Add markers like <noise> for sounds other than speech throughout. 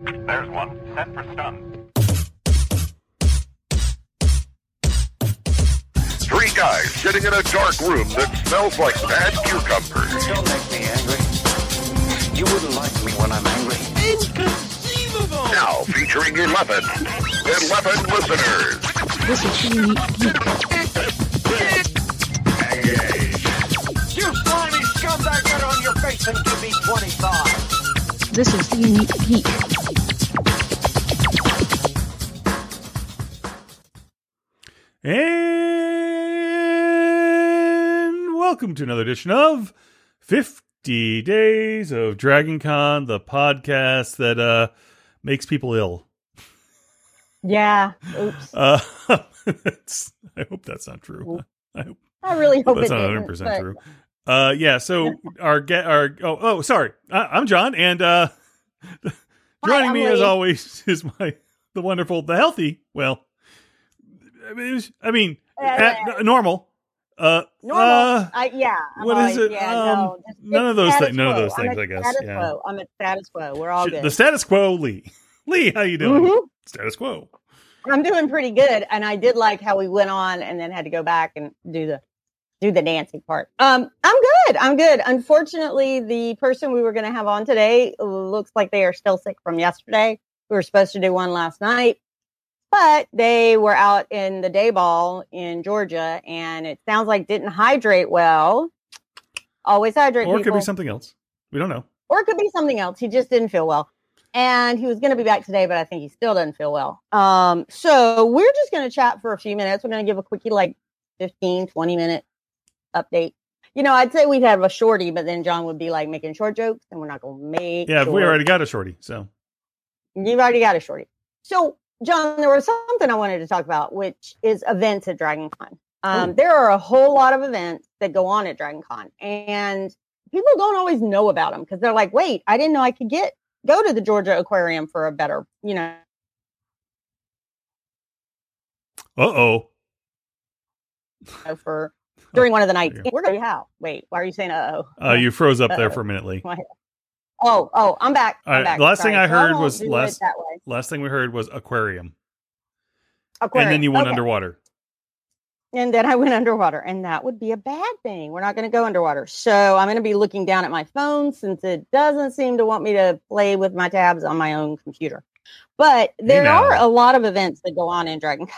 There's one. Set for stun. Three guys sitting in a dark room that smells like bad cucumbers. Don't make me angry. You wouldn't like me when I'm angry. Inconceivable! Now featuring 11. 11 listeners. This is the Engage. You slimy scumbag, get on your face and give me 25. This is the Unique Geek. And welcome to another edition of 50 Days of Dragon Con, the podcast that uh makes people ill. Yeah. <laughs> Oops. Uh <laughs> I hope that's not true. I hope I really hope that's it not 100% but true. Uh yeah, so our get our oh oh sorry. I, I'm Jon and uh joining me as always <laughs> is my the wonderful the healthy, well I mean, was- I mean Uh, at, normal uh Normal. uh, I, yeah. I'm what is it? Yeah, Um, no, just- none of those things- none of those things, I guess, Status yeah. quo. I'm at status quo. We're all good. The status quo, Leigh. <laughs> Leigh, how you doing? Mhm. Status quo. I'm doing pretty good, and I did like how we went on and then had to go back and do the do the dancing part. Um, I'm good. I'm good. Unfortunately, the person we were going to have on today looks like they are still sick from yesterday. We were supposed to do one last night, but they were out in the day ball in Georgia, and it sounds like didn't hydrate well. Always hydrate. Or it could be something else. We don't know. or it could be something else. He just didn't feel well. And he was going to be back today, but I think he still doesn't feel well. Um, so we're just going to chat for a few minutes. We're going to give a quickie, like 15, 20 minute update. You know, I'd say we'd have a shorty, but then Jon would be like making short jokes, and we're not going to make. Yeah, we already got a shorty. So You've already got a shorty. So, Jon, there was something I wanted to talk about, which is events at Dragon Con. Um, Oh. There are a whole lot of events that go on at Dragon Con, and people don't always know about them because they're like, wait, I didn't know I could get go to the Georgia Aquarium for a better, you know, uh oh. for <laughs> during one of the nights. There We're going to be how? Wait, why are you saying uh oh? Uh you froze up there Uh-oh. for a minute, Leigh. Oh, oh, I'm back. I'm back. the last thing I heard won't was last- that way. Last thing we heard was aquarium. Aquarium. And then you went Okay. underwater. and then I went underwater, and that would be a bad thing. We're not going to go underwater. So I'm going to be looking down at my phone since it doesn't seem to want me to play with my tabs on my own computer. But there now. are a lot of events that go on in Dragon Con.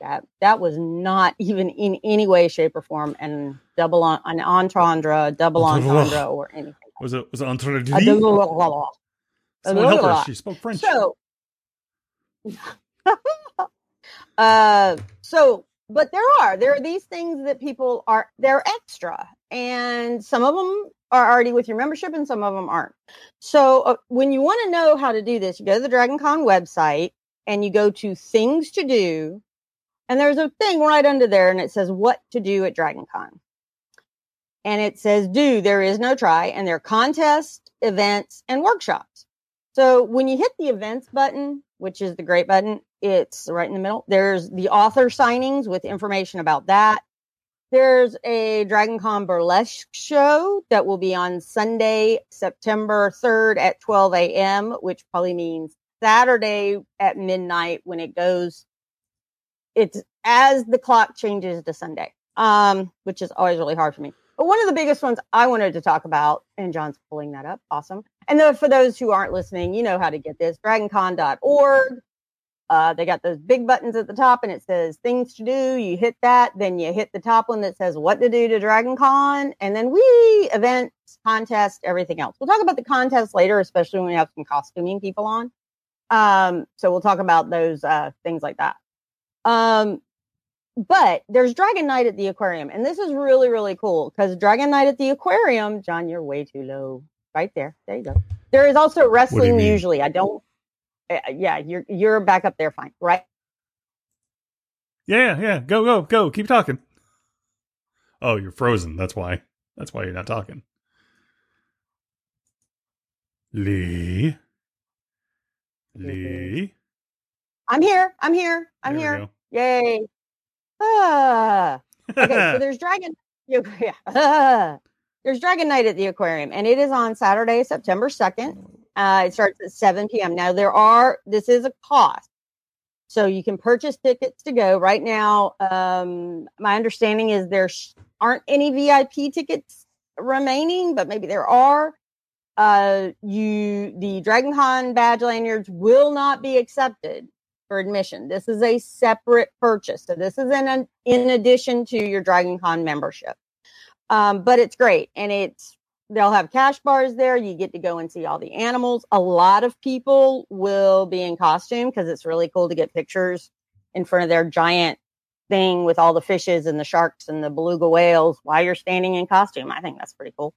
That that was not <laughs> even in any way, shape, or form and double on an entendre, double entendre, or anything. Was it was it double- Someone help her. She spoke French. so, <laughs> uh, so, but there are there are these things that people are they're extra, and some of them are already with your membership, and some of them aren't. So, uh, when you want to know how to do this, you go to the Dragon Con website and you go to things to do, and there's a thing right under there, and it says what to do at Dragon Con. And it says do, there is no try, and there are contests, events, and workshops. So when you hit the events button, which is the great button, it's right in the middle. There's the author signings with information about that. There's a Dragon Con burlesque show that will be on Sunday, September 3rd at 12 a.m., which probably means Saturday at midnight when it goes. It's as the clock changes to Sunday, um, which is always really hard for me. But one of the biggest ones I wanted to talk about, and Jon's pulling that up. Awesome. And then for those who aren't listening, you know how to get this dragoncon.org. Uh, they got those big buttons at the top and it says things to do. You hit that, then you hit the top one that says what to do to Dragon Con, and then we events, contest, everything else. We'll talk about the contest later, especially when we have some costuming people on. Um, so we'll talk about those uh, things like that. Um, but there's Dragon Night at the aquarium, and this is really, really cool because Dragon Night at the aquarium, Jon, you're way too low. Right there. There you go. There is also wrestling usually. I don't uh, yeah, you're you're back up there fine, right? Yeah, yeah. Go, go, go. Keep talking. Oh, you're frozen. That's why. That's why you're not talking. Leigh. Leigh. I'm here. I'm here. I'm here. Yay. Ah. Okay, so <laughs> there's Dragon <laughs> yeah. Ah. There's Dragon Night at the aquarium, and it is on Saturday, September 2nd Uh, it starts at 7 p.m. Now there are this is a cost. So you can purchase tickets to go right now. Um, my understanding is there sh- aren't any VIP tickets remaining, but maybe there are. Uh, you the Dragon Con badge lanyards will not be accepted for admission. This is a separate purchase. So this is in an, in addition to your Dragon Con membership. Um, but it's great and it's they'll have cash bars there. You get to go and see all the animals. A lot of people will be in costume because it's really cool to get pictures in front of their giant thing with all the fishes and the sharks and the beluga whales while you're standing in costume. I think that's pretty cool.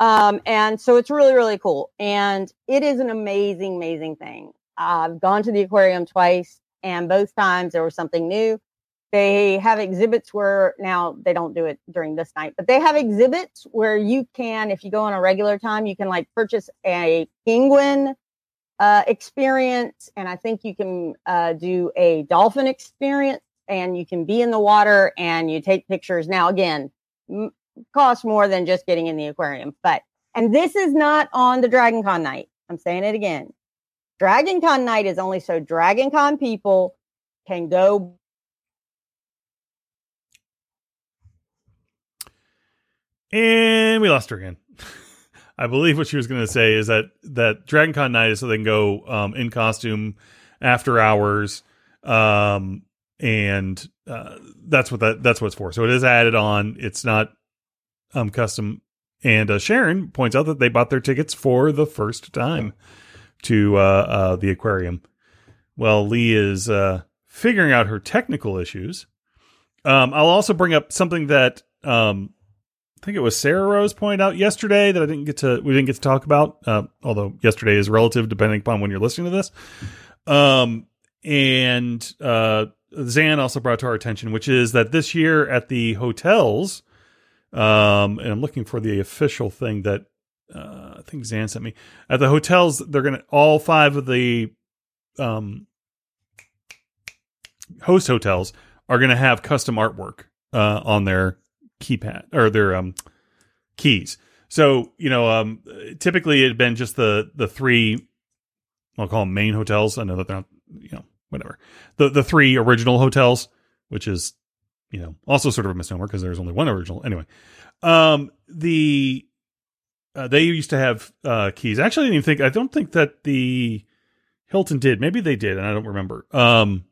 Um, and so it's really, really cool. And it is an amazing, amazing thing. I've gone to the aquarium twice, and both times there was something new. They have exhibits where now they don't do it during this night, but they have exhibits where you can, if you go on a regular time, you can like purchase a penguin uh, experience, and I think you can uh, do a dolphin experience, and you can be in the water and you take pictures. Now, again, m- costs more than just getting in the aquarium, but and this is not on the Dragon Con night. I'm saying it again. Dragon Con night is only so Dragon Con people can go And we lost her again. <laughs> I believe what she was going to say is that that Dragon Con night is so they can go um, in costume after hours, um, and uh, that's what that that's what it's for. So it is added on. It's not um, custom. And uh, Sharon points out that they bought their tickets for the first time to uh, uh, the aquarium. Well, Leigh is uh, figuring out her technical issues. Um, I'll also bring up something that um, I think it was Sarah Rose pointed out yesterday that I didn't get to we didn't get to talk about. Uh, although yesterday is relative depending upon when you're listening to this. Um, and uh, Zan also brought to our attention, which is that this year at the hotels, um, and I'm looking for the official thing that uh, I think Zan sent me at the hotels. They're gonna all five of the um, host hotels are gonna have custom artwork uh, on their keypad or their um, keys. So you know, um, typically it had been just the the three. I'll call them main hotels. I know that they're not, you know, whatever. The the three original hotels, which is, you know, also sort of a misnomer because there's only one original. Anyway, um, the uh, they used to have uh, keys. Actually, I didn't even think. I don't think that the Hilton did. Maybe they did, and I don't remember. Um,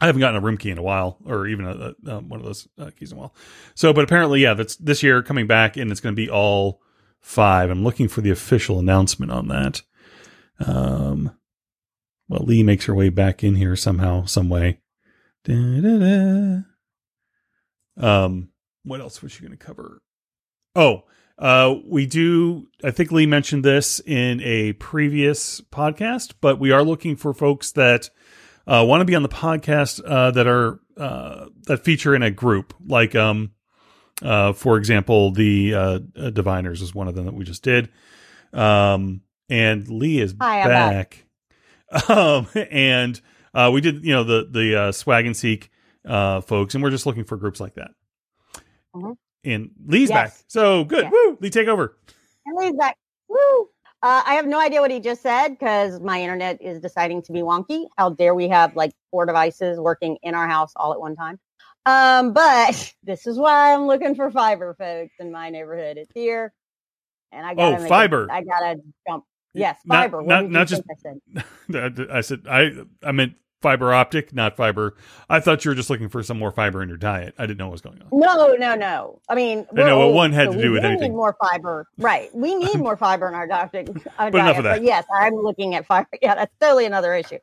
I haven't gotten a room key in a while, or even a, a, um, one of those uh, keys in a while. So, but apparently, yeah, that's this year coming back, and it's going to be all five. I'm looking for the official announcement on that. Um, well, Leigh makes her way back in here somehow, some way. Da-da-da. Um, what else was she going to cover? Oh, uh, we do. I think Leigh mentioned this in a previous podcast, but we are looking for folks that uh, want to be on the podcast uh, that are uh, that feature in a group. Like, um, uh, for example, the uh, uh, Diviners is one of them that we just did. Um, and Leigh is Hi, I'm back. Um, and uh, we did, you know, the the uh, Swag and Seek uh, folks, and we're just looking for groups like that. Mhm. And Leigh's Yes. back, so good. Yes. Woo! Leigh, take over. And Leigh's back. Woo! Uh, I have no idea what he just said because my internet is deciding to be wonky. How dare we have like four devices working in our house all at one time? Um, but <laughs> this is why I'm looking for fiber, folks, in my neighborhood. It's here, and I got Oh, fiber. I gotta jump. Yes, fiber. What not- not just- I said? <laughs> I said I I meant fiber optic, not fiber. I thought you were just looking for some more fiber in your diet. I didn't know what was going on. No, no, no. I mean, I know what one had so to do with anything. Need more fiber, right? We need <laughs> more fiber in our diet. Our But enough of that. But yes, I'm looking at fiber. <laughs> Yeah, that's totally another issue.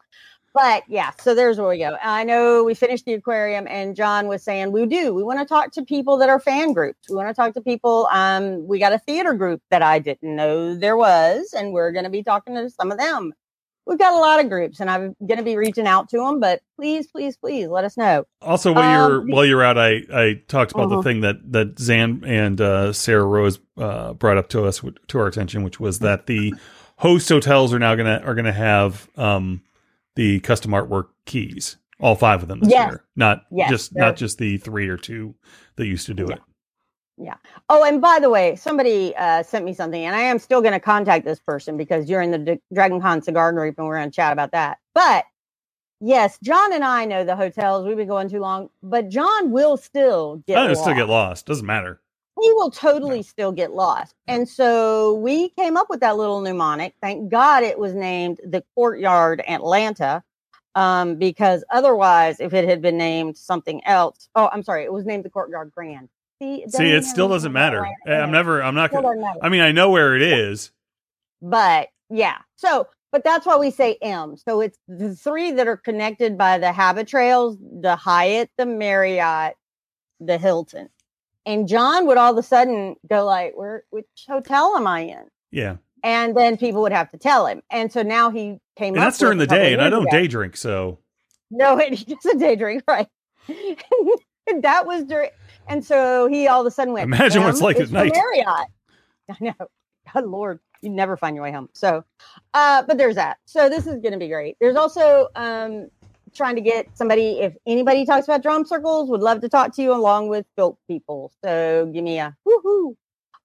But yeah, so there's where we go. I know we finished the aquarium, and Jon was saying we do. We want to talk to people that are fan groups. We want to talk to people. Um, we got a theater group that I didn't know there was, and we're going to be talking to some of them. We've got a lot of groups, and I'm going to be reaching out to them. But please, please, please let us know. Also, while Um, you're while you're out, I I talked about the Uh-huh. thing that that Zan and uh, Sarah Rose uh, brought up to us to our attention, which was that the host hotels are now gonna are gonna have um, the custom artwork keys, all five of them this Yes. year, not Yes, just not just the three or two that used to do Yeah. it. Oh, and by the way, somebody uh, sent me something, and I am still going to contact this person because you're in the D- Dragon Con cigar group, and we're going to chat about that. But yes, Jon and I know the hotels. We've been going too long, but Jon will still get. I lost. still get lost. Doesn't matter. He will totally still get lost, and so we came up with that little mnemonic. Thank God it was named the Courtyard Atlanta. Um, because otherwise, if it had been named something else, oh, I'm sorry, it was named the Courtyard Grand. See, See, it still doesn't matter. Eh, I'm never. I'm not. Gonna. I mean, I know where it is. but yeah so but that's why we say m so it's the three that are connected by the habit trails the hyatt the marriott the hilton and jon would all of a sudden go like where which hotel am i in Yeah, and then people would have to tell him and so now he came and that's during the with a couple day, and I don't ago- day drink, so no, <laughs> he doesn't day drink, right? <laughs> That was during, and so he all of a sudden went. Imagine what it's like at night." Marriott. <laughs> I know. God Lord, you never find your way home. So, uh, but there's that. So this is going to be great. There's also um, trying to get somebody. If anybody talks about drum circles, would love to talk to you along with built people. So give me a woohoo.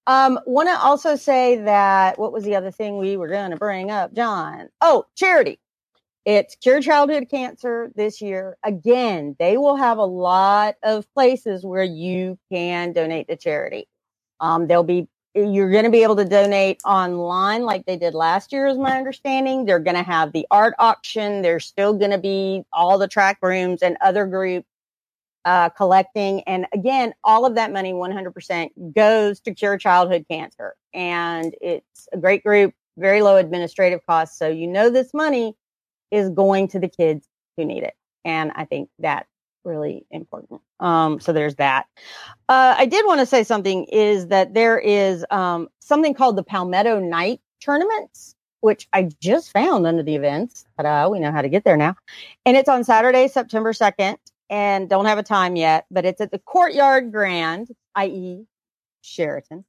Um, want to also say that what was the other thing we were going to bring up, Jon? Oh, charity. It's Cure Childhood Cancer this year. Again, they will have a lot of places where you can donate to charity. Um, they'll be, you're going to be able to donate online like they did last year, is my understanding. They're going to have the art auction. There's still going to be all the track rooms and other groups uh, collecting. And again, all of that money, 100% goes to cure childhood cancer. And it's a great group, very low administrative costs. So you know this money is going to the kids who need it. And I think that's really important. Um, so there's that. Uh, I did want to say something is that there is um, something called the Palmetto Knight tournaments, which I just found under the events. Ta-da, we know how to get there now. And it's on Saturday, September 2nd, and don't have a time yet, but it's at the Courtyard Grand, i.e., Sheraton.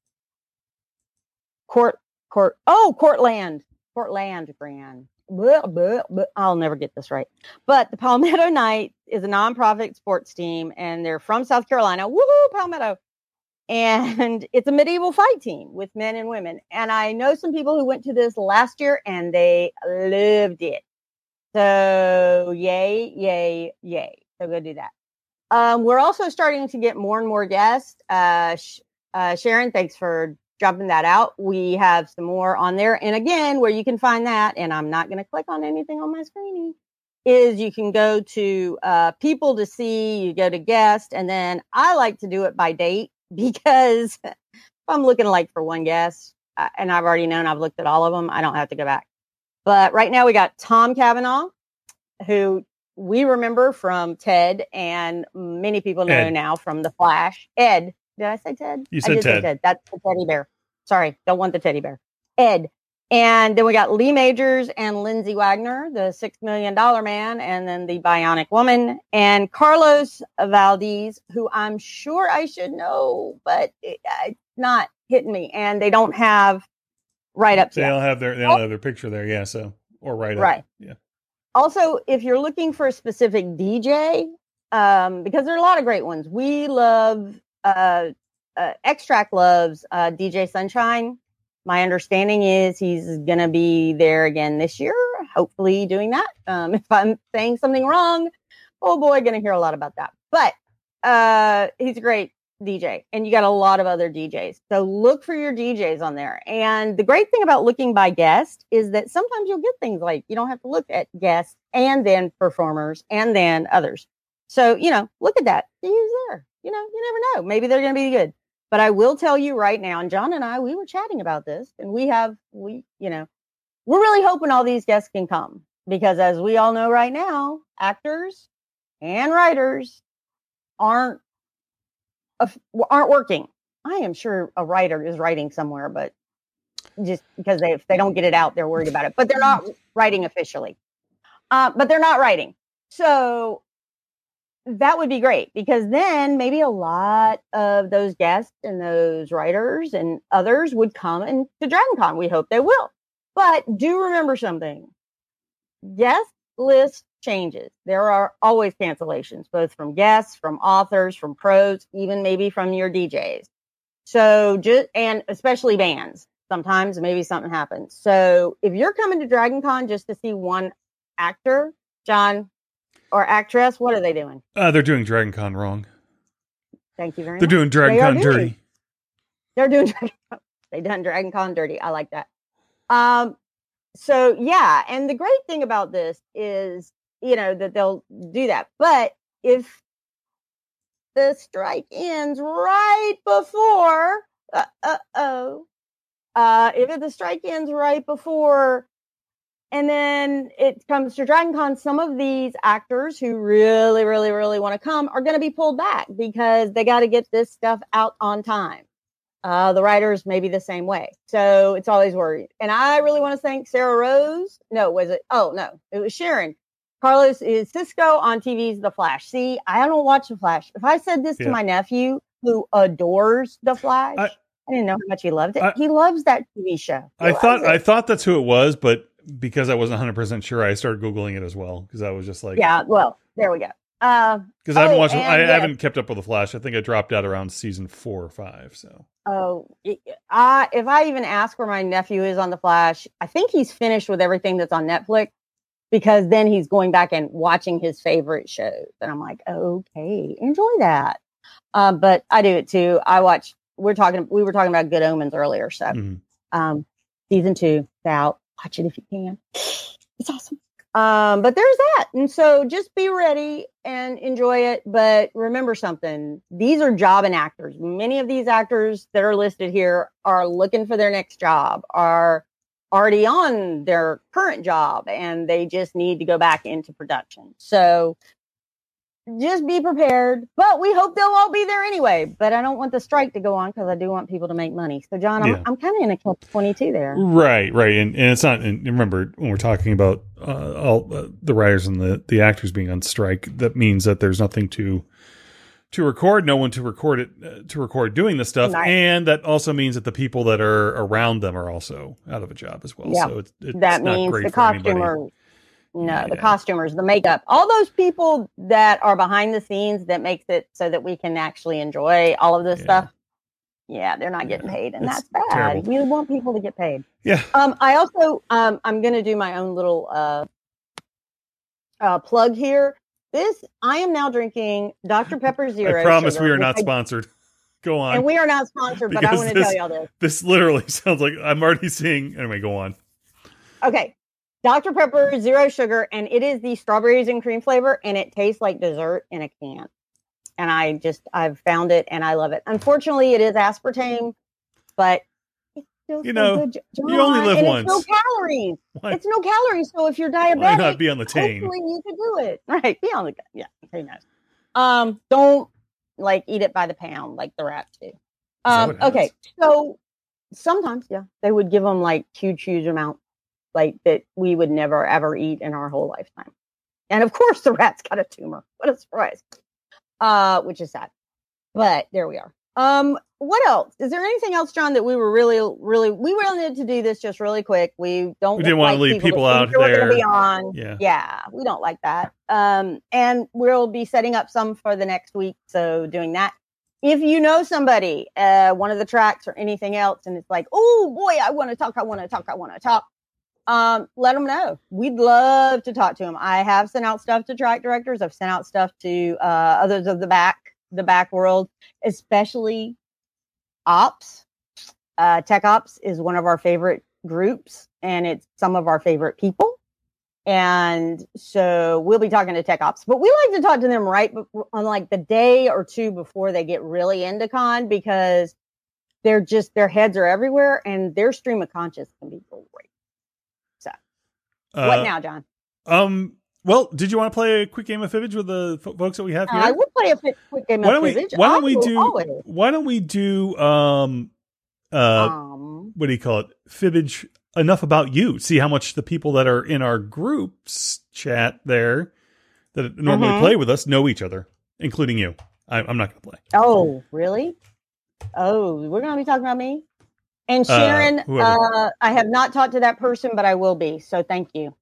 Court, court, oh, Courtland, Courtland Grand. Blah, blah, blah. I'll never get this right. But the Palmetto <laughs> Knight is a nonprofit sports team, and they're from South Carolina. Woohoo, Palmetto! And <laughs> it's a medieval fight team with men and women. And I know some people who went to this last year, and they loved it. So yay, yay, yay! So go do that. Um, we're also starting to get more and more guests. Uh, Sh- uh, Sharon, thanks for dropping that out. We have some more on there. And again, where you can find that, and I'm not going to click on anything on my screen, is you can go to uh, people to see, you go to guest, and then I like to do it by date <laughs> because if I'm looking like for one guest, uh, and I've already known I've looked at all of them, I don't have to go back. But right now we got Tom Cavanagh, who we remember from Ted, and many people know Ed. now from The Flash. Ed, did I say Ted? You I said did Ted. Ted. That's the teddy bear. Sorry, don't want the teddy bear. Ed. And then we got Lee Majors and Lindsay Wagner, the six million dollar man, and then the bionic woman, and Carlos Valdes, who I'm sure I should know, but it, it's not hitting me. And they don't have write ups they yet. don't have their they don't have their picture there. Yeah, so or right up. Right. Yeah. also if you're looking for a specific dj um because there are a lot of great ones we love uh, uh extract loves uh dj sunshine my understanding is he's gonna be there again this year hopefully doing that um <laughs> if i'm saying something wrong oh boy gonna hear a lot about that but uh he's a great DJ and you got a lot of other DJs. So look for your DJs on there. And the great thing about looking by guest is that sometimes you'll get things like you don't have to look at guests and then performers and then others. So, you know, look at that. See there. You know, you never know. Maybe they're going to be good. But I will tell you right now, and Jon and I, we were chatting about this and we have, we, you know, we're really hoping all these guests can come because as we all know right now, actors and writers aren't aren't working. I am sure a writer is writing somewhere, but just because they if they don't get it out, they're worried about it. But they're not writing officially. Uh, but they're not writing. So that would be great because then maybe a lot of those guests and those writers and others would come and to DragonCon. We hope they will. But do remember something. Guest list changes. There are always cancellations, both from guests, from authors, from pros, even maybe from your DJs. So just and especially bands. Sometimes maybe something happens. So if you're coming to Dragon Con just to see one actor, Jon, or actress, what are they doing? Uh, they're doing Dragon Con wrong. Thank you very much. They're much. doing Dragon They Con doing. dirty. They're doing <laughs> Dragon Con. They done Dragon Con dirty. I like that. Um, so yeah, and the great thing about this is, you know, that they'll do that. But if the strike ends right before, uh oh, uh, if the strike ends right before, and then it comes to Dragon Con, some of these actors who really, really, really want to come are going to be pulled back because they got to get this stuff out on time. Uh, the writers may be the same way. So it's always worried. And I really want to thank Sarah Rose. No, was it? Oh, no, it was Sharon. Carlos is Cisco on TV's The Flash. See, I don't watch The Flash. If I said this Yeah. to my nephew who adores The Flash, I- I, didn't know how much he loved it. I- he loves that TV show. He I thought it. I thought that's who it was, but because I wasn't 100 percent sure, I started googling it as well because I was just like, yeah, well, there we go. Uh, because I haven't Oh, watched. and I yes. haven't kept up with the Flash. I think I dropped out around season four or five. So Oh, I if I even ask where my nephew is on the Flash, I think he's finished with everything that's on Netflix because then he's going back and watching his favorite shows, and I'm like, okay, enjoy that. Um, but I do it too. I watch. We're talking. We were talking about Good Omens earlier, so mhm. um, season two out. Watch it if you can. It's awesome. Um, but there's that. And so just be ready and enjoy it. But remember something. These are jobbing actors. Many of these actors that are listed here are looking for their next job, are already on their current job, and they just need to go back into production. So just be prepared. But we hope they'll all be there anyway. But I don't want the strike to go on because I do want people to make money. So Jon, I'm, Yeah. I'm kind of in a catch 22 there. right, right, and and it's not. And remember when we're talking about uh, all uh, the writers and the the actors being on strike, that means that there's nothing to to record, no one to record it uh, to record doing this stuff, Right. and that also means that the people that are around them are also out of a job as well. Yeah. So it's, it's that not means the costumers. No, the costumers, the makeup, all those people that are behind the scenes that makes it so that we can actually enjoy all of this Yeah. stuff. Yeah, they're not getting Yeah, paid, and it's that's bad. terrible. We want people to get paid. Yeah. Um, I also um, I'm going to do my own little uh, uh, plug here. This I am now drinking Dr <laughs> Pepper Zero. I promise we are not I- sponsored. Go on. and we are not sponsored, but I want to tell y'all this. this literally <laughs> sounds like I'm already seeing. Anyway, go on. Okay. Dr. Pepper, zero sugar, and it is the strawberries and cream flavor, and it tastes like dessert in a can. And I just, I've found it and I love it. Unfortunately, it is aspartame, but it's still You so know, good. you only live and once. It's no calories. Why, It's no calories. So if you're why diabetic, not be on the tane? hopefully you could do it. <laughs> Right. Be on the, yeah, who knows? Um, don't like eat it by the pound like the rats do. Um, okay. So sometimes, yeah, they would give them like huge, huge amount, like that we would never ever eat in our whole lifetime. And of course, the rat's got a tumor. <laughs> What a surprise! Uh, which is sad, but there we are. Um, what else? Is there anything else, Jon, that we were really, really, we wanted to do this just really quick. We don't. We didn't wanna leave people to out there. Be on. Yeah. Yeah, we don't like that. Um, and we'll be setting up some for the next week. So doing that. If you know somebody, uh, one of the tracks or anything else, and it's like, oh boy, I want to talk, I want to talk, I want to talk. Um, let them know. We'd love to talk to them. I have sent out stuff to track directors. I've sent out stuff to uh, others of the back, the back world, especially ops. Uh, Tech Ops is one of our favorite groups, and it's some of our favorite people. And so we'll be talking to Tech Ops, but we like to talk to them right on like the day or two before they get really into con because they're just their heads are everywhere and their stream of conscious can be great. Uh, what now, Jon? Um. Well, did you want to play a quick game of Fibbage with the fo- folks that we have here? I would play a quick game why of don't we? Fibbage. Why don't we do? always. Why don't we do? Um. Uh. um, what do you call it? Fibbage. Enough about you. See how much the people that are in our groups chat there that normally Mhm. play with us know each other, including you. I, I'm not going to play. oh, really? Oh, we're going to be talking about me? And Sharon, whoever. uh, I have not talked to that person, but I will be. So thank you.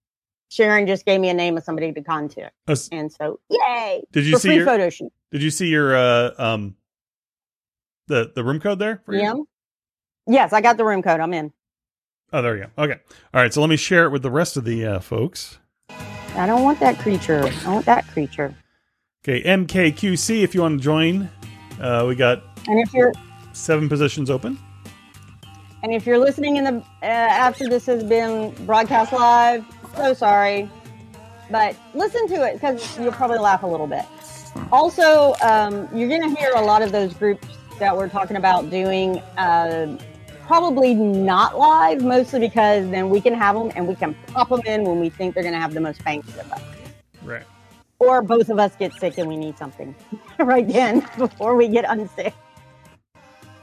Sharon just gave me a name of somebody to contact. Uh, And so, yay. Did you for see free your? photo shoot. Did you see your uh, um the the room code there? for you? Yeah. Yes, I got the room code. I'm in. Oh, there you go. Okay. All right. So let me share it with the rest of the uh, folks. I don't want that creature. I want that creature. Okay, MKQC. If you want to join, uh, we got And if you're seven positions open. And if you're listening in the uh, after this has been broadcast live, so sorry, but listen to it because you'll probably laugh a little bit. Also, um, you're going to hear a lot of those groups that we're talking about doing. Uh, Probably not live, mostly because then we can have them and we can pop them in when we think they're going to have the most bang for the buck. Right. or both of us get sick and we need something <laughs> right then <laughs> before we get unsick.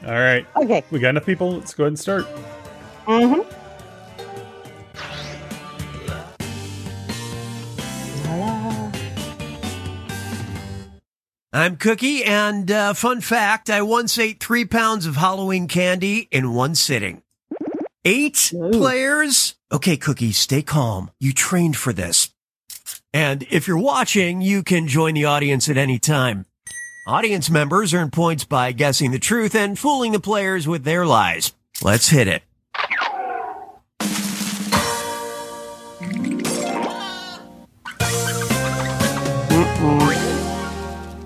All right. Okay. We got enough people. Let's go ahead and start. Mm-hmm. I'm Cookie, and uh, fun fact I once ate three pounds of Halloween candy in one sitting. Eight players? Okay, Cookie, stay calm. You trained for this. And if you're watching, you can join the audience at any time. Audience members earn points by guessing the truth and fooling the players with their lies. Let's hit it.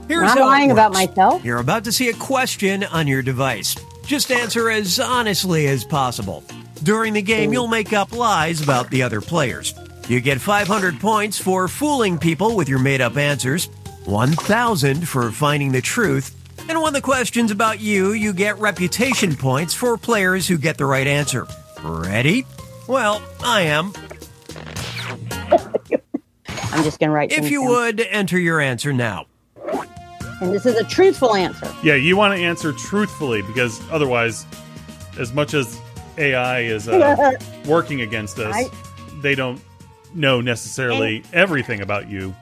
Here's I'm lying about myself. You're about to see a question on your device. Just answer as honestly as possible. During the game, you'll make up lies about the other players. You get 500 points for fooling people with your made up answers, 1,000 for finding the truth, and when the question's about you, you get reputation points for players who get the right answer. Ready? Well, I am. <laughs> I'm just going to write If you down. would, enter your answer now. And this is a truthful answer. Yeah, you want to answer truthfully because otherwise, as much as AI is uh, <laughs> working against us, I- they don't know necessarily everything about you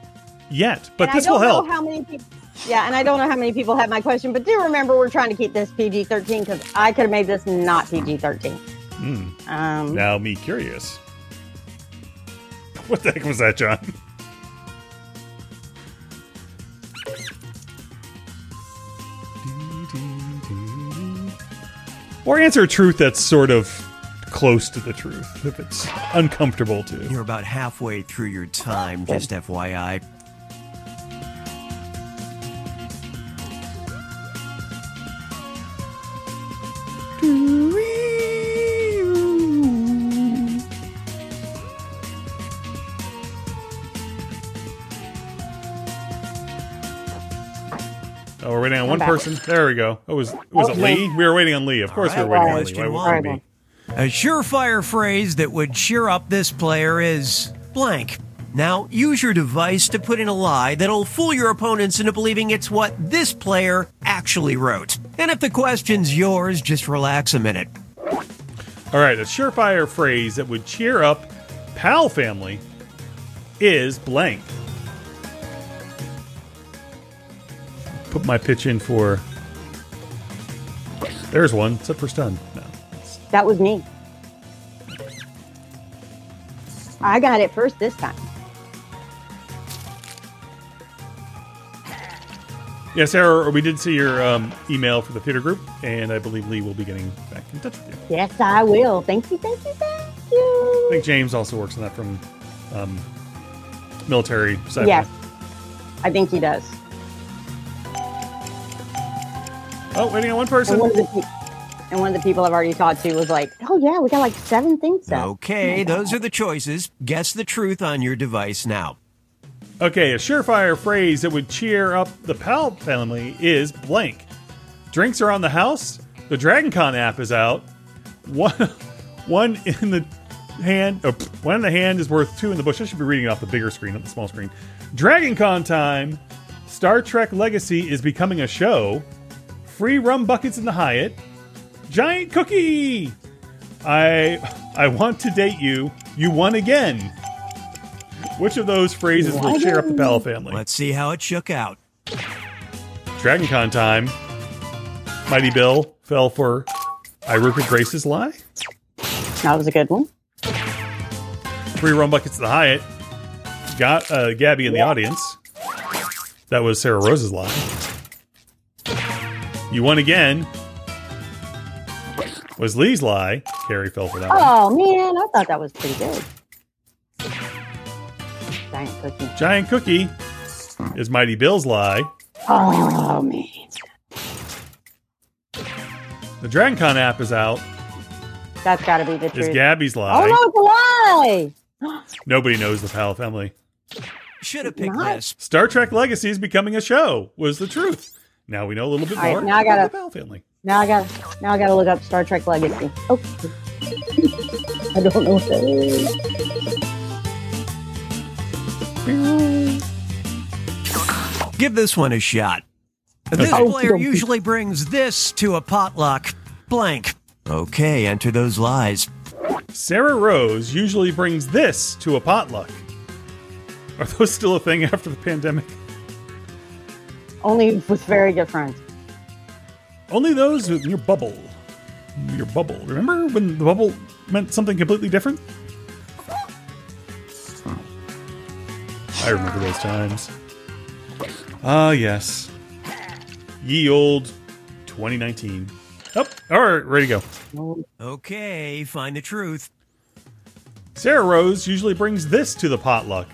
yet. But and this I don't will help. How many people? Yeah, and I don't know how many people have my question, but do remember we're trying to keep this PG-13 because I could have made this not PG-13. Hmm. Um, Now, me curious. What the heck was that, Jon? Or answer a truth that's sort of close to the truth, if it's uncomfortable to. You're about halfway through your time, just FYI. Person. There we go. It was was it Leigh? We were waiting on Leigh. Of course, we were waiting on Leigh. Why wouldn't we? A surefire phrase that would cheer up this player is blank. Now, use your device to put in a lie that'll fool your opponents into believing it's what this player actually wrote. And if the question's yours, just relax a minute. All right, a surefire phrase that would cheer up Pal Family is blank. Put my pitch in for. There's one. Except for stun. No. that was me. I got it first this time. Yeah, Sarah, we did see your um, email for the theater group, and I believe Leigh will be getting back in touch with you. Yes, I will. Thank you, thank you, thank you. I think James also works on that from um, military side. Yes, I think he does. Oh, waiting on one person. And one of the pe- and one of the people I've already talked to was like, "Oh yeah, we got like seven things set." Okay, oh those are the choices. Guess the truth on your device now. Okay, a surefire phrase that would cheer up the Pal family is blank. Drinks are on the house. The Dragon Con app is out. One, <laughs> one in the hand, oh, pff, one in the hand is worth two in the bush. I should be reading it off the bigger screen, not the small screen. Dragon Con time. Star Trek Legacy is becoming a show. Free rum buckets in the Hyatt. Giant cookie. I I want to date you. You won again. Which of those phrases will cheer up the Pal family? Let's see how it shook out. Dragon Con time. Mighty Bill fell for Iruka Grace's lie. That was a good one. Three rum buckets to the Hyatt. Got uh, Gabby in the audience. That was Sarah Rose's lie. You won again. was Leigh's lie. Carrie fell for that one. Oh man, I thought that was pretty good. Giant cookie. Giant cookie is Mighty Bill's lie. Oh man. The Dragon Con app is out. That's got to be the truth. Is truth. Gabby's oh lie. no, it's a lie. Nobody knows the Powell family. Should have picked this. Star Trek Legacy is becoming a show. Was the truth. Now we know a little bit All right, more now I gotta- the Powell family. Now I got. Now I got to look up Star Trek Legacy. Oh. I don't know what that is. Give this one a shot. This Okay. player usually brings this to a potluck. Blank. Okay, enter those lies. Sarah Rose usually brings this to a potluck. Are those still a thing after the pandemic? Only with very good friends. Only those in your bubble. Your bubble. Remember when the bubble meant something completely different? I remember those times. Ah, yes. Ye old 2019. Oh, all right, ready to go. Okay, find the truth. Sarah Rose usually brings this to the potluck.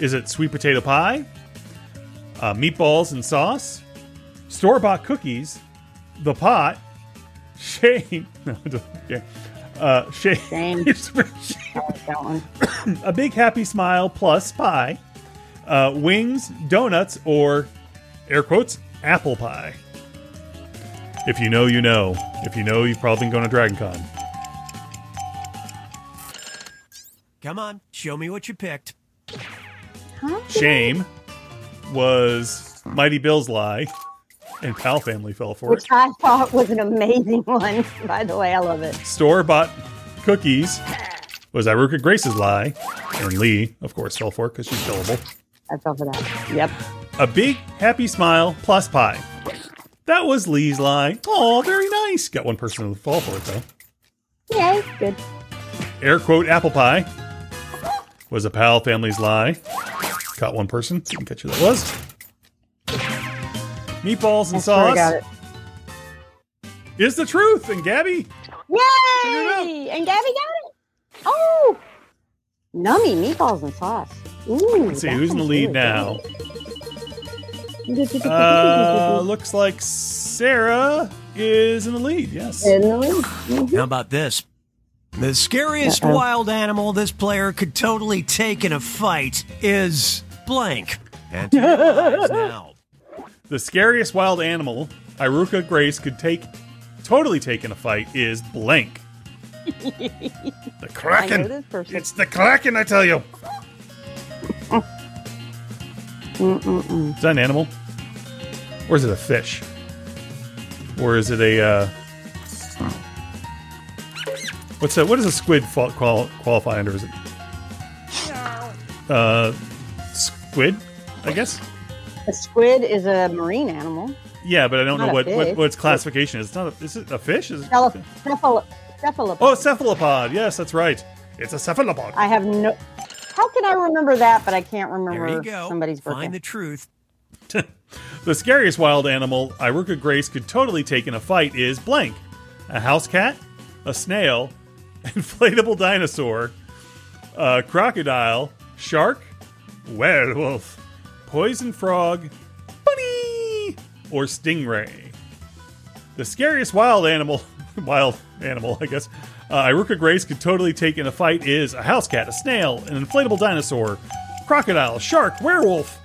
Is it sweet potato pie? Uh, meatballs and sauce? Store bought cookies? The pot? <laughs> Shane? No, okay. Uh, Shane. Shane. <laughs> I that one. <coughs> a big happy smile plus pie. Uh, wings, donuts, or air quotes, apple pie. If you know, you know. If you know, you've probably been going to Dragon Con. Come on, show me what you picked. Huh? Shame was Mighty Bill's lie, and Pal Family fell for Which it. I thought was an amazing one. By the way, I love it. Store bought cookies was Iruka Grace's lie, and Leigh, of course, fell for it because she's gullible. I fell for that. Yep. A big happy smile plus pie. That was Leigh's lie. Oh, very nice. Got one person to fall for it though. Yay. Good. Air quote apple pie was a pal family's lie. Caught one person. Didn't catch who that was. Meatballs and I swear I sauce got it. is the truth. And Gabby. Yay! And Gabby got it. Oh, nummy meatballs and sauce. Ooh, let's see who's in the lead really now. Uh, looks like Sarah is in the lead. Yes. In the lead. Mhm. How about this? The scariest Uh-oh. wild animal this player could totally take in a fight is blank. Enter your lies now. <laughs> The scariest wild animal Iruka Grace could take, totally take in a fight is blank. <laughs> the Kraken. this. It's the Kraken, I tell you. Mm-mm-mm. Is that an animal? Or is it a fish? Or is it a uh What's that? What does a squid fall, qual, qualify under? Is it uh squid? I guess. A squid is a marine animal. Yeah, but I don't Not know a what, what fish. what its classification is. It's not. A, is it a fish? Is it, Cephalop- cephalo- cephalopod. oh, cephalopod. Yes, that's right. It's a cephalopod. I have no. How can I remember that? But I can't remember There you go. somebody's birthday. Find the truth. <laughs> The scariest wild animal Iruka Grace could totally take in a fight is blank. A house cat, a snail, <laughs> inflatable dinosaur, a crocodile, shark, werewolf, poison frog, bunny, or stingray. The scariest wild animal, <laughs> wild animal, I guess, uh, Iruka Grace could totally take in a fight is a house cat, a snail, an inflatable dinosaur, crocodile, shark, werewolf,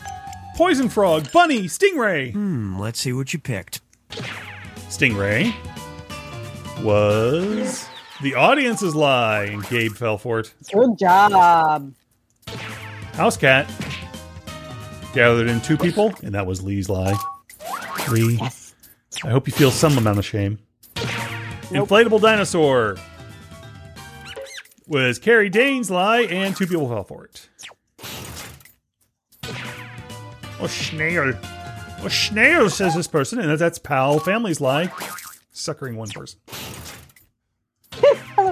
poison frog, bunny, stingray. Hmm, let's see what you picked. Stingray was the audience's lie, and Gabe fell for it. Good job. House cat gathered in two people, and that was Leigh's lie. Leigh, Yes. I hope you feel some amount of shame. Inflatable dinosaur was Carrie Dane's lie, and two people fell for it. Oh, snail. Oh, snail, says this person, and that's Pal Family's lie, suckering one person.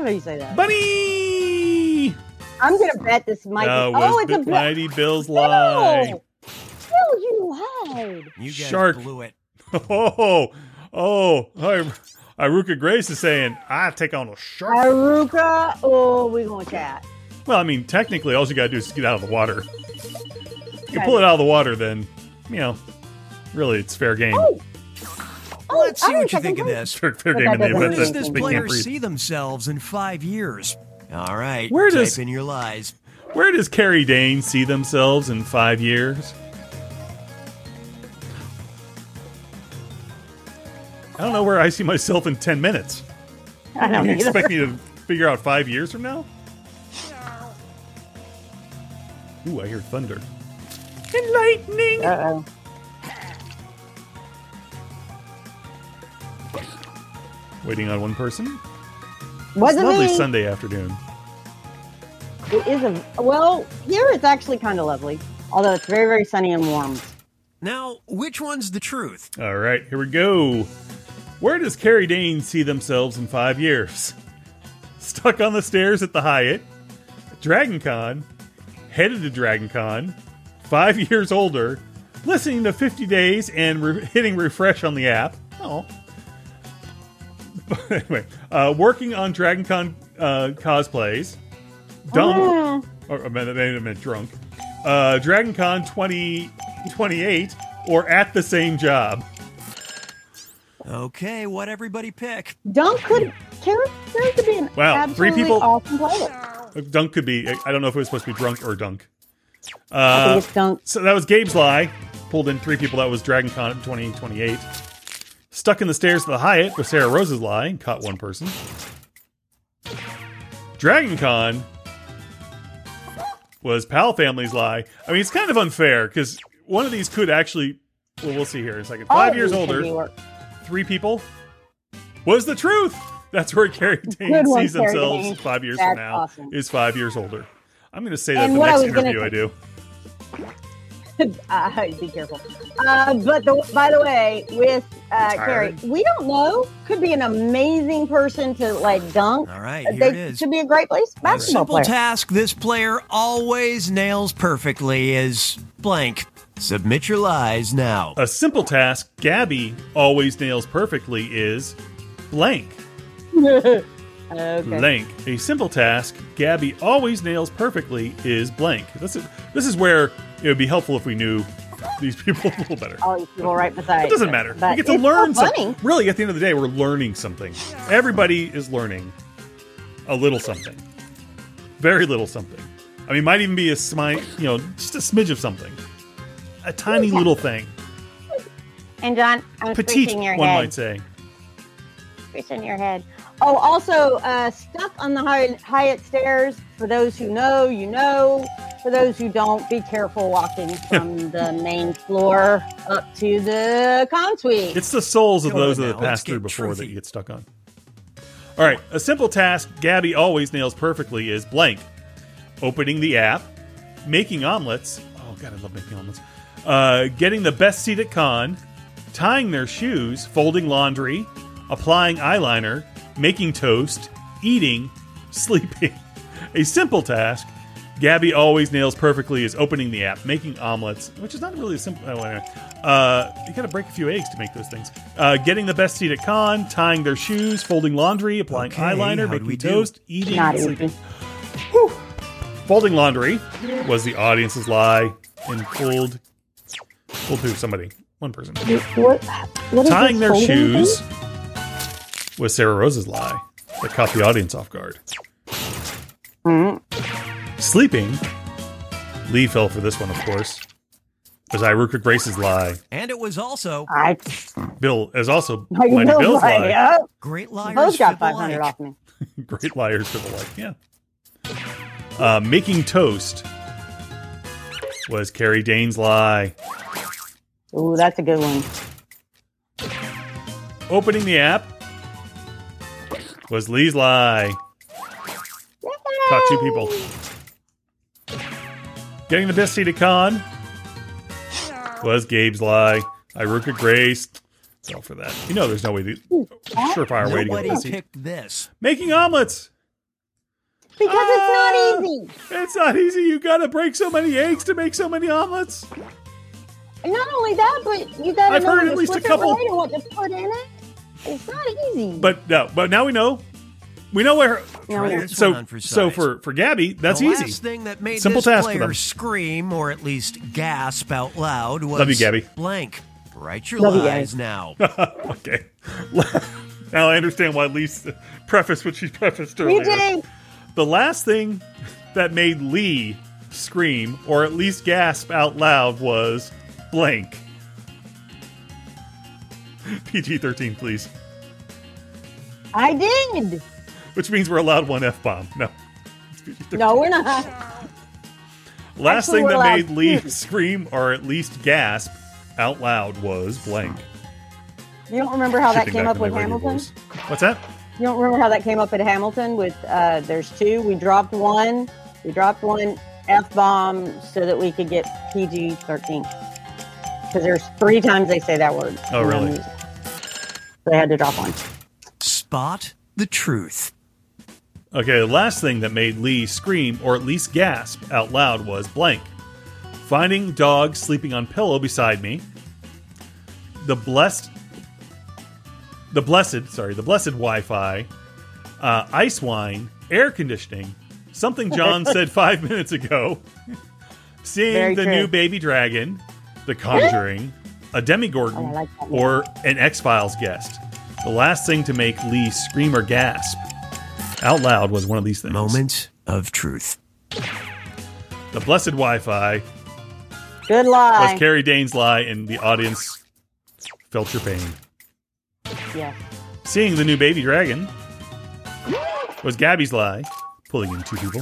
I love how you say that. Bunny! I'm gonna bet this might That be. Oh, it's a Bi- bet. Mighty Bill's lie. No! Bill, you lied. You guys Shark. blew it. <laughs> Oh, oh, I, Iruka Grace is saying, I take on a shark. Aruka. Oh, we gonna chat. Well, I mean, technically, all you gotta do is get out of the water. You pull it out of the water, then, you know, really, it's fair game. Oh, oh, Let's see what you in think of this. Fair But game in the doesn't event mean Where that does this they player breathe. see themselves in five years? All right, Where type does- in your lies. Where does Carrie Dane see themselves in five years? I don't know where I see myself in ten minutes. I don't You either. expect me to figure out five years from now? Ooh, I hear thunder. And lightning! Uh-oh. Waiting on one person. Wasn't Lovely me. Sunday afternoon. It is a well. Here it's actually kind of lovely, although it's very very sunny and warm. Now, which one's the truth? All right, here we go. Where does Carrie Dane see themselves in five years? Stuck on the stairs at the Hyatt, Dragon Con, headed to Dragon Con, five <laughs> years older, listening to 50 Days and re- hitting refresh on the app. Oh. <laughs> anyway, uh, working on Dragon Con uh, cosplays, dumb, or I meant, I meant drunk, uh, Dragon Con 2028, or at the same job. Okay, what everybody pick? Dunk could Carrie Carrie could be an Wow, three people- awesome player. Dunk could be. I don't know if it was supposed to be drunk or dunk. I Uh, think it's Dunk. so that was Gabe's lie. Pulled in three people. That was Dragon Con 2028. Stuck in the stairs of the Hyatt with Sarah Rose's lie caught one person. Dragon Con was Pal Family's lie. I mean, it's kind of unfair because one of these could actually. Well, we'll see here in a second. Five years oh, older, three people was the truth. That's where Carrie Dane sees Carrie themselves Dane. five years That's from now. awesome. Is five years older. I'm going to say that And the next was gonna interview I do. <laughs> uh, be careful. Uh, but the, by the way, with uh, Carrie, we don't know. Could be an amazing person to like dunk. All right, here they it is. should be a great place A basketball simple player. task this player always nails perfectly is blank. Submit your lies now. A simple task Gabby always nails perfectly is blank. <laughs> okay. Blank. A simple task Gabby always nails perfectly is blank. This is this is where it would be helpful if we knew these people <laughs> a little better. All these people right beside. It doesn't matter. But we get to learn so something. Really, at the end of the day, we're learning something. Everybody is learning a little something. Very little something. I mean, might even be a smi- you know, just a smidge of something. A tiny little thing. And Jon, I'm Petite, your one head. might say. Scratching your head. Oh, also uh, stuck on the Hyatt, Hyatt stairs. For those who know, you know. For those who don't, be careful walking from <laughs> the main floor up to the con suite. It's the souls of Come those that now, have let's passed through get before that truthy. you get stuck on. All right, a simple task Gabby always nails perfectly is blank. Opening the app, making omelets. Oh god, I love making omelets. Uh, getting the best seat at con, tying their shoes, folding laundry, applying eyeliner, making toast, eating, <laughs> sleeping. A simple task Gabby always nails perfectly is opening the app, making omelets, which is not really a simple. Oh, anyway. uh, you got to break a few eggs to make those things. Uh, getting the best seat at con, tying their shoes, folding laundry, applying Okay, eyeliner, making we do? toast, eating, Not and easy. sleeping. Folding laundry was the audience's lie, and pulled pulled who? Somebody, one person. What, what is Tying their shoes thing? was Sarah Rose's lie that caught the audience off guard. Mm-hmm. Sleeping, Leigh fell for this one, of course. Was Iruka Grace's lie. And it was also I, Bill is also I Mighty know, Bill's right? lie. Yeah. great liars. Both got 500 off me. <laughs> Great liars for the life. Yeah. Uh, making toast was Carrie Dane's lie. Ooh, that's a good one. Opening the app was Leigh's lie. Caught two people. Getting the best seat at con was Gabe's lie. Iruka Grace fell for that. You know, there's no way to surefire way to get Nobody the seat. picked this. Making omelets. Because Ah! it's not easy. It's not easy. You got to break so many eggs to make so many omelets. Not only that, but you got to I've know heard when at least a couple- right what to put in it. It's not easy. But no, but now we know. We know where. Now we So for so for for Gabby, that's the easy. last thing that made Simple this task for player them. scream or at least gasp out loud was Love you, Gabby. blank. Write your Love you, lies now. <laughs> okay. <laughs> now I understand why Leigh prefaced what she <laughs> prefaced earlier. PJ, The last thing that made Leigh scream or at least gasp out loud was blank. PG 13, please. I did. Which means we're allowed one F bomb. No. No, we're not. <laughs> Last Actually, thing that allowed made Leigh <laughs> scream or at least gasp out loud was blank. You don't remember how that came up with Hamilton? voice. What's that? You don't remember how that came up at Hamilton with uh, there's two. We dropped one. We dropped one F bomb so that we could get PG 13. Because there's three times they say that word. Oh, in the really? So they had to drop one. Spot the truth. Okay, the last thing that made Leigh scream or at least gasp out loud was blank. Finding dog sleeping on pillow beside me. The blessed the blessed, sorry, the blessed Wi-Fi, uh, ice wine, air conditioning, something Jon <laughs> said 5 minutes ago. Seeing Very the true. new baby dragon, The Conjuring, a Demogorgon, Oh, like or an X-Files guest. The last thing to make Leigh scream or gasp out loud was one of these things. Moments of truth. The blessed Wi-Fi Good lie. was. Carrie Dane's lie, and the audience felt your pain. yes. Seeing the new baby dragon was Gabby's lie, pulling in two people.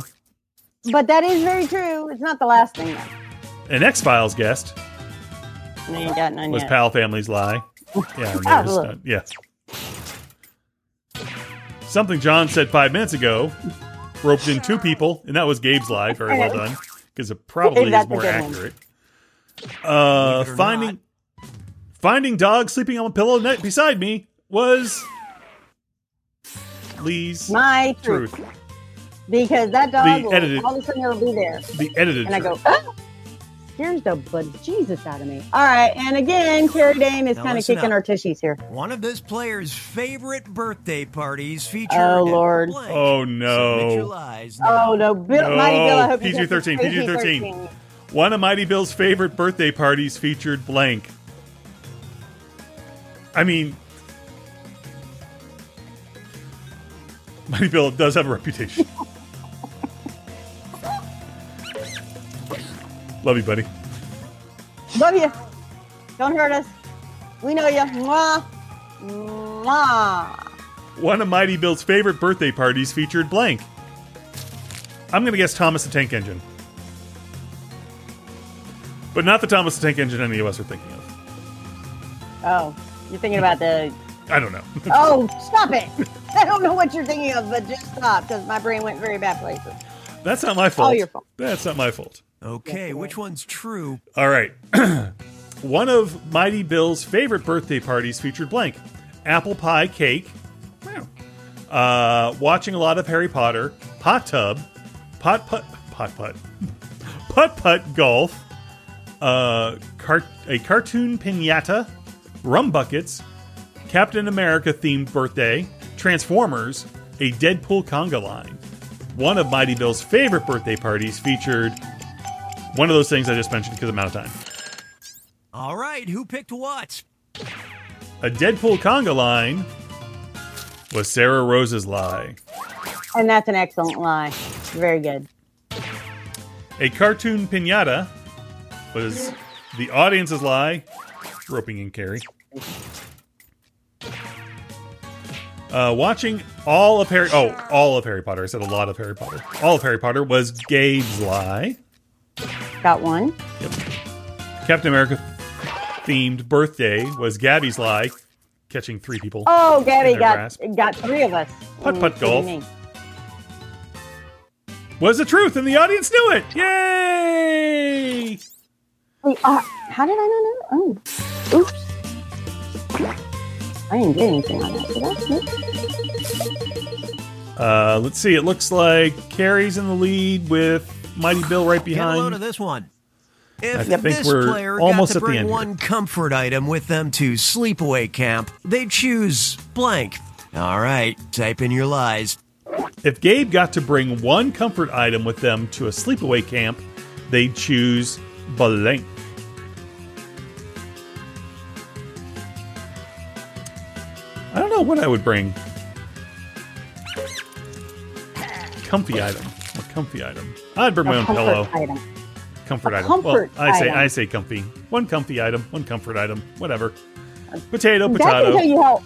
But that is very true. It's not the last thing, though. An X-Files guest No, you ain't got none was yet. Pal Family's lie. <laughs> Yeah, I Ah, noticed look. Yeah. Something Jon said five minutes ago roped in two <laughs> people, and that was Gabe's lie. Very well done, because it probably is more accurate. Uh, Believe it or finding finding dog sleeping on a pillow ne- beside me was Leigh's My truth. truth. Because that dog The will edited- all of a sudden it'll be there. The edited. And I go, truth. oh, here's the bejesus out of me. All right. And again, Carrie Dane is kind of kicking up. our tushies here. One of this player's favorite birthday parties featured. Oh, Lord. blank. Oh no! lies. Oh, no. Bill, No, Mighty Bill, I hope you get PG-13, this PG-13. One of Mighty Bill's favorite birthday parties featured blank. I mean, Mighty Bill does have a reputation. <laughs> Love you, buddy. Love you. Don't hurt us. We know you. Mwah. Mwah. One of Mighty Bill's favorite birthday parties featured blank. I'm going to guess Thomas the Tank Engine. But not the Thomas the Tank Engine any of us are thinking of. Oh, you're thinking about the. <laughs> I don't know. <laughs> Oh, stop it. I don't know what you're thinking of, but just stop because my brain went very bad places. That's not my fault. your fault. That's not my fault. Okay, which one's true? All right. <clears throat> One of Mighty Bill's favorite birthday parties featured blank. Apple pie cake, uh, watching a lot of Harry Potter, hot tub, pot putt, pot putt, <laughs> putt putt golf, uh, car- a cartoon pinata, rum buckets, Captain America themed birthday, Transformers, a Deadpool conga line. One of Mighty Bill's favorite birthday parties featured one of those things I just mentioned because I'm out of time. All right, who picked what? A Deadpool conga line was Sarah Rose's lie. And that's an excellent lie. Very good. A cartoon pinata was the audience's lie, roping in Carrie. Uh, watching all of Harry, oh, all of Harry Potter. I said a lot of Harry Potter. All of Harry Potter was Gabe's lie. Got one. Captain America themed birthday was Gabby's lie, catching three people. Oh, Gabby got grasp. got three of us. Putt Mm, putt kidding golf. me. Was the truth, and the audience knew it. Yay! Wait, uh, how did I not know? Oh, oops. I didn't get anything on that. Did I? Uh, let's see. It looks like Carrie's in the lead with Mighty Bill right behind. Get a load of this one. If this player almost got to bring one comfort item with them to sleepaway camp, they choose blank. All right, type in your lies. If Gabe got to bring one comfort item with them to a sleepaway camp, they'd choose blank. I don't know what I would bring. Comfy item. A comfy item. I'd bring my own comfort pillow. item. Comfort A item. comfort well, I say item. I say comfy. One comfy item. One comfort item. Whatever. Potato, potato. That can tell you how.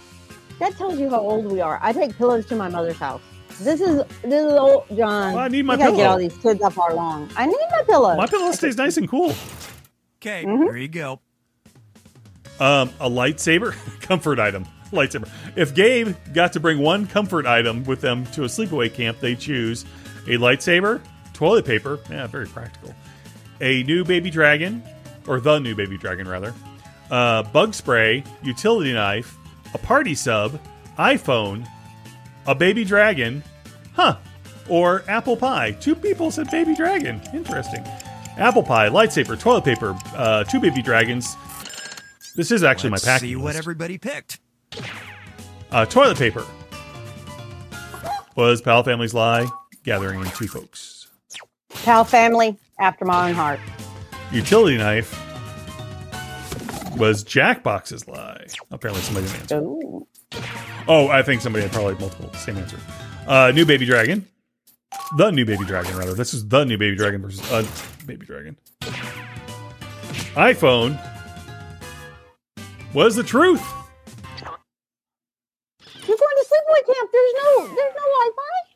That tells you how old we are. I take pillows to my mother's house. This is this is old Jon. Well, I need my we gotta get pillow. all these kids up our long. I need my pillow. My pillow stays nice and cool. Okay, Mm-hmm. here you go. Um, a lightsaber, <laughs> comfort item, lightsaber. If Gabe got to bring one comfort item with them to a sleepaway camp, they choose a lightsaber, toilet paper, yeah, very practical, a new baby dragon, or the new baby dragon rather, uh, bug spray, utility knife, a party sub, iPhone, a baby dragon, huh? Or apple pie. Two people said baby dragon. Interesting. Apple pie, lightsaber, toilet paper, uh, two baby dragons. This is actually Let's my packing see what list. everybody picked. Uh, toilet paper was Pal Family's lie, gathering in two folks. Pal family after my own heart. Utility knife was Jackbox's lie. Apparently, somebody didn't answer. Ooh. Oh, I think somebody had probably multiple same answer. Uh, new baby dragon, the new baby dragon rather. This is the new baby dragon versus a baby dragon. iPhone was the truth. You're going to sleepaway camp. There's no there's no Wi-Fi.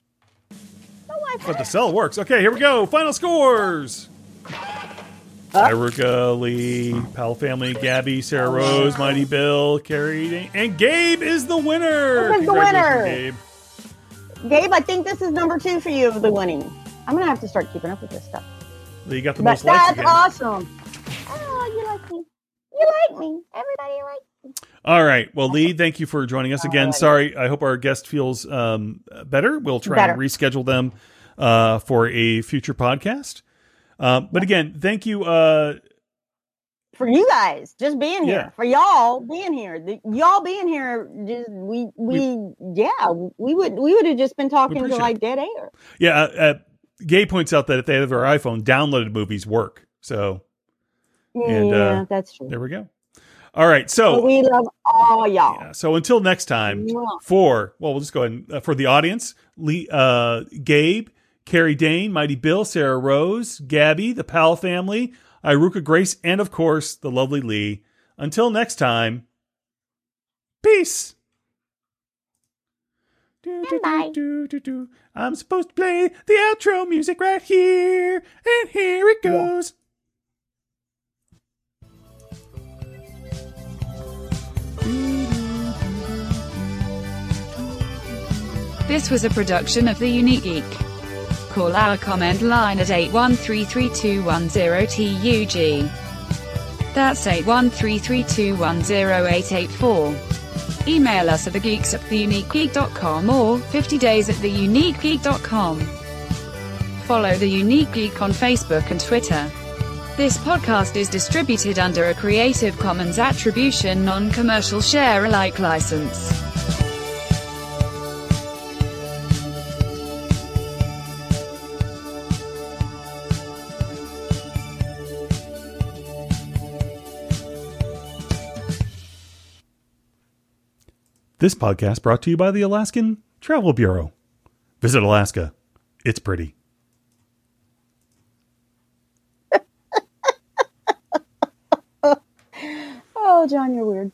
But the cell works. Okay, here we go. Final scores. Iruka, Leigh, Pal Family, Gabby, Sarah Rose, Mighty Bill, Carrie, and Gabe is the winner. Gabe is the winner. Gabe, Gabe, I think this is number two for you of the winning. I'm gonna have to start keeping up with this stuff. You got the But most likes that's awesome. Oh, you like me. You like me. Everybody likes me. All right. Well, Leigh, thank you for joining us again. Sorry. I hope our guest feels um, better. We'll try Better. and reschedule them uh, for a future podcast. Uh, but again, thank you. Uh, For you guys, just being here. Yeah. For y'all being here. The, y'all being here, just we we, yeah, we would we would have just been talking to like dead air. yeah. Uh, uh, Gabe points out that if they have their iPhone, downloaded movies work. So And, yeah, uh, that's true. there we go. All right. So we love all y'all. Yeah. So until next time, Mwah. for well, we'll just go ahead and, uh, for the audience: Leigh, uh, Gabe, Carrie Dane, Mighty Bill, Sarah Rose, Gabby, the Powell family, Iruka Grace, and of course the lovely Leigh. Until next time, peace. Do, do, Bye. do, do, do, do. I'm supposed to play the outro music right here, and here it goes. This was a production of The Unique Geek. Call our comment line at 8133210TUG. That's 81332108884. Email us at thegeeks at theuniquegeek.com or 50days at theuniquegeek.com. Follow The Unique Geek on Facebook and Twitter. This podcast is distributed under a Creative Commons Attribution Non-Commercial Share-alike license. This podcast brought to you by the Alaskan Travel Bureau. Visit Alaska. It's pretty. <laughs> Oh, Jon, you're weird.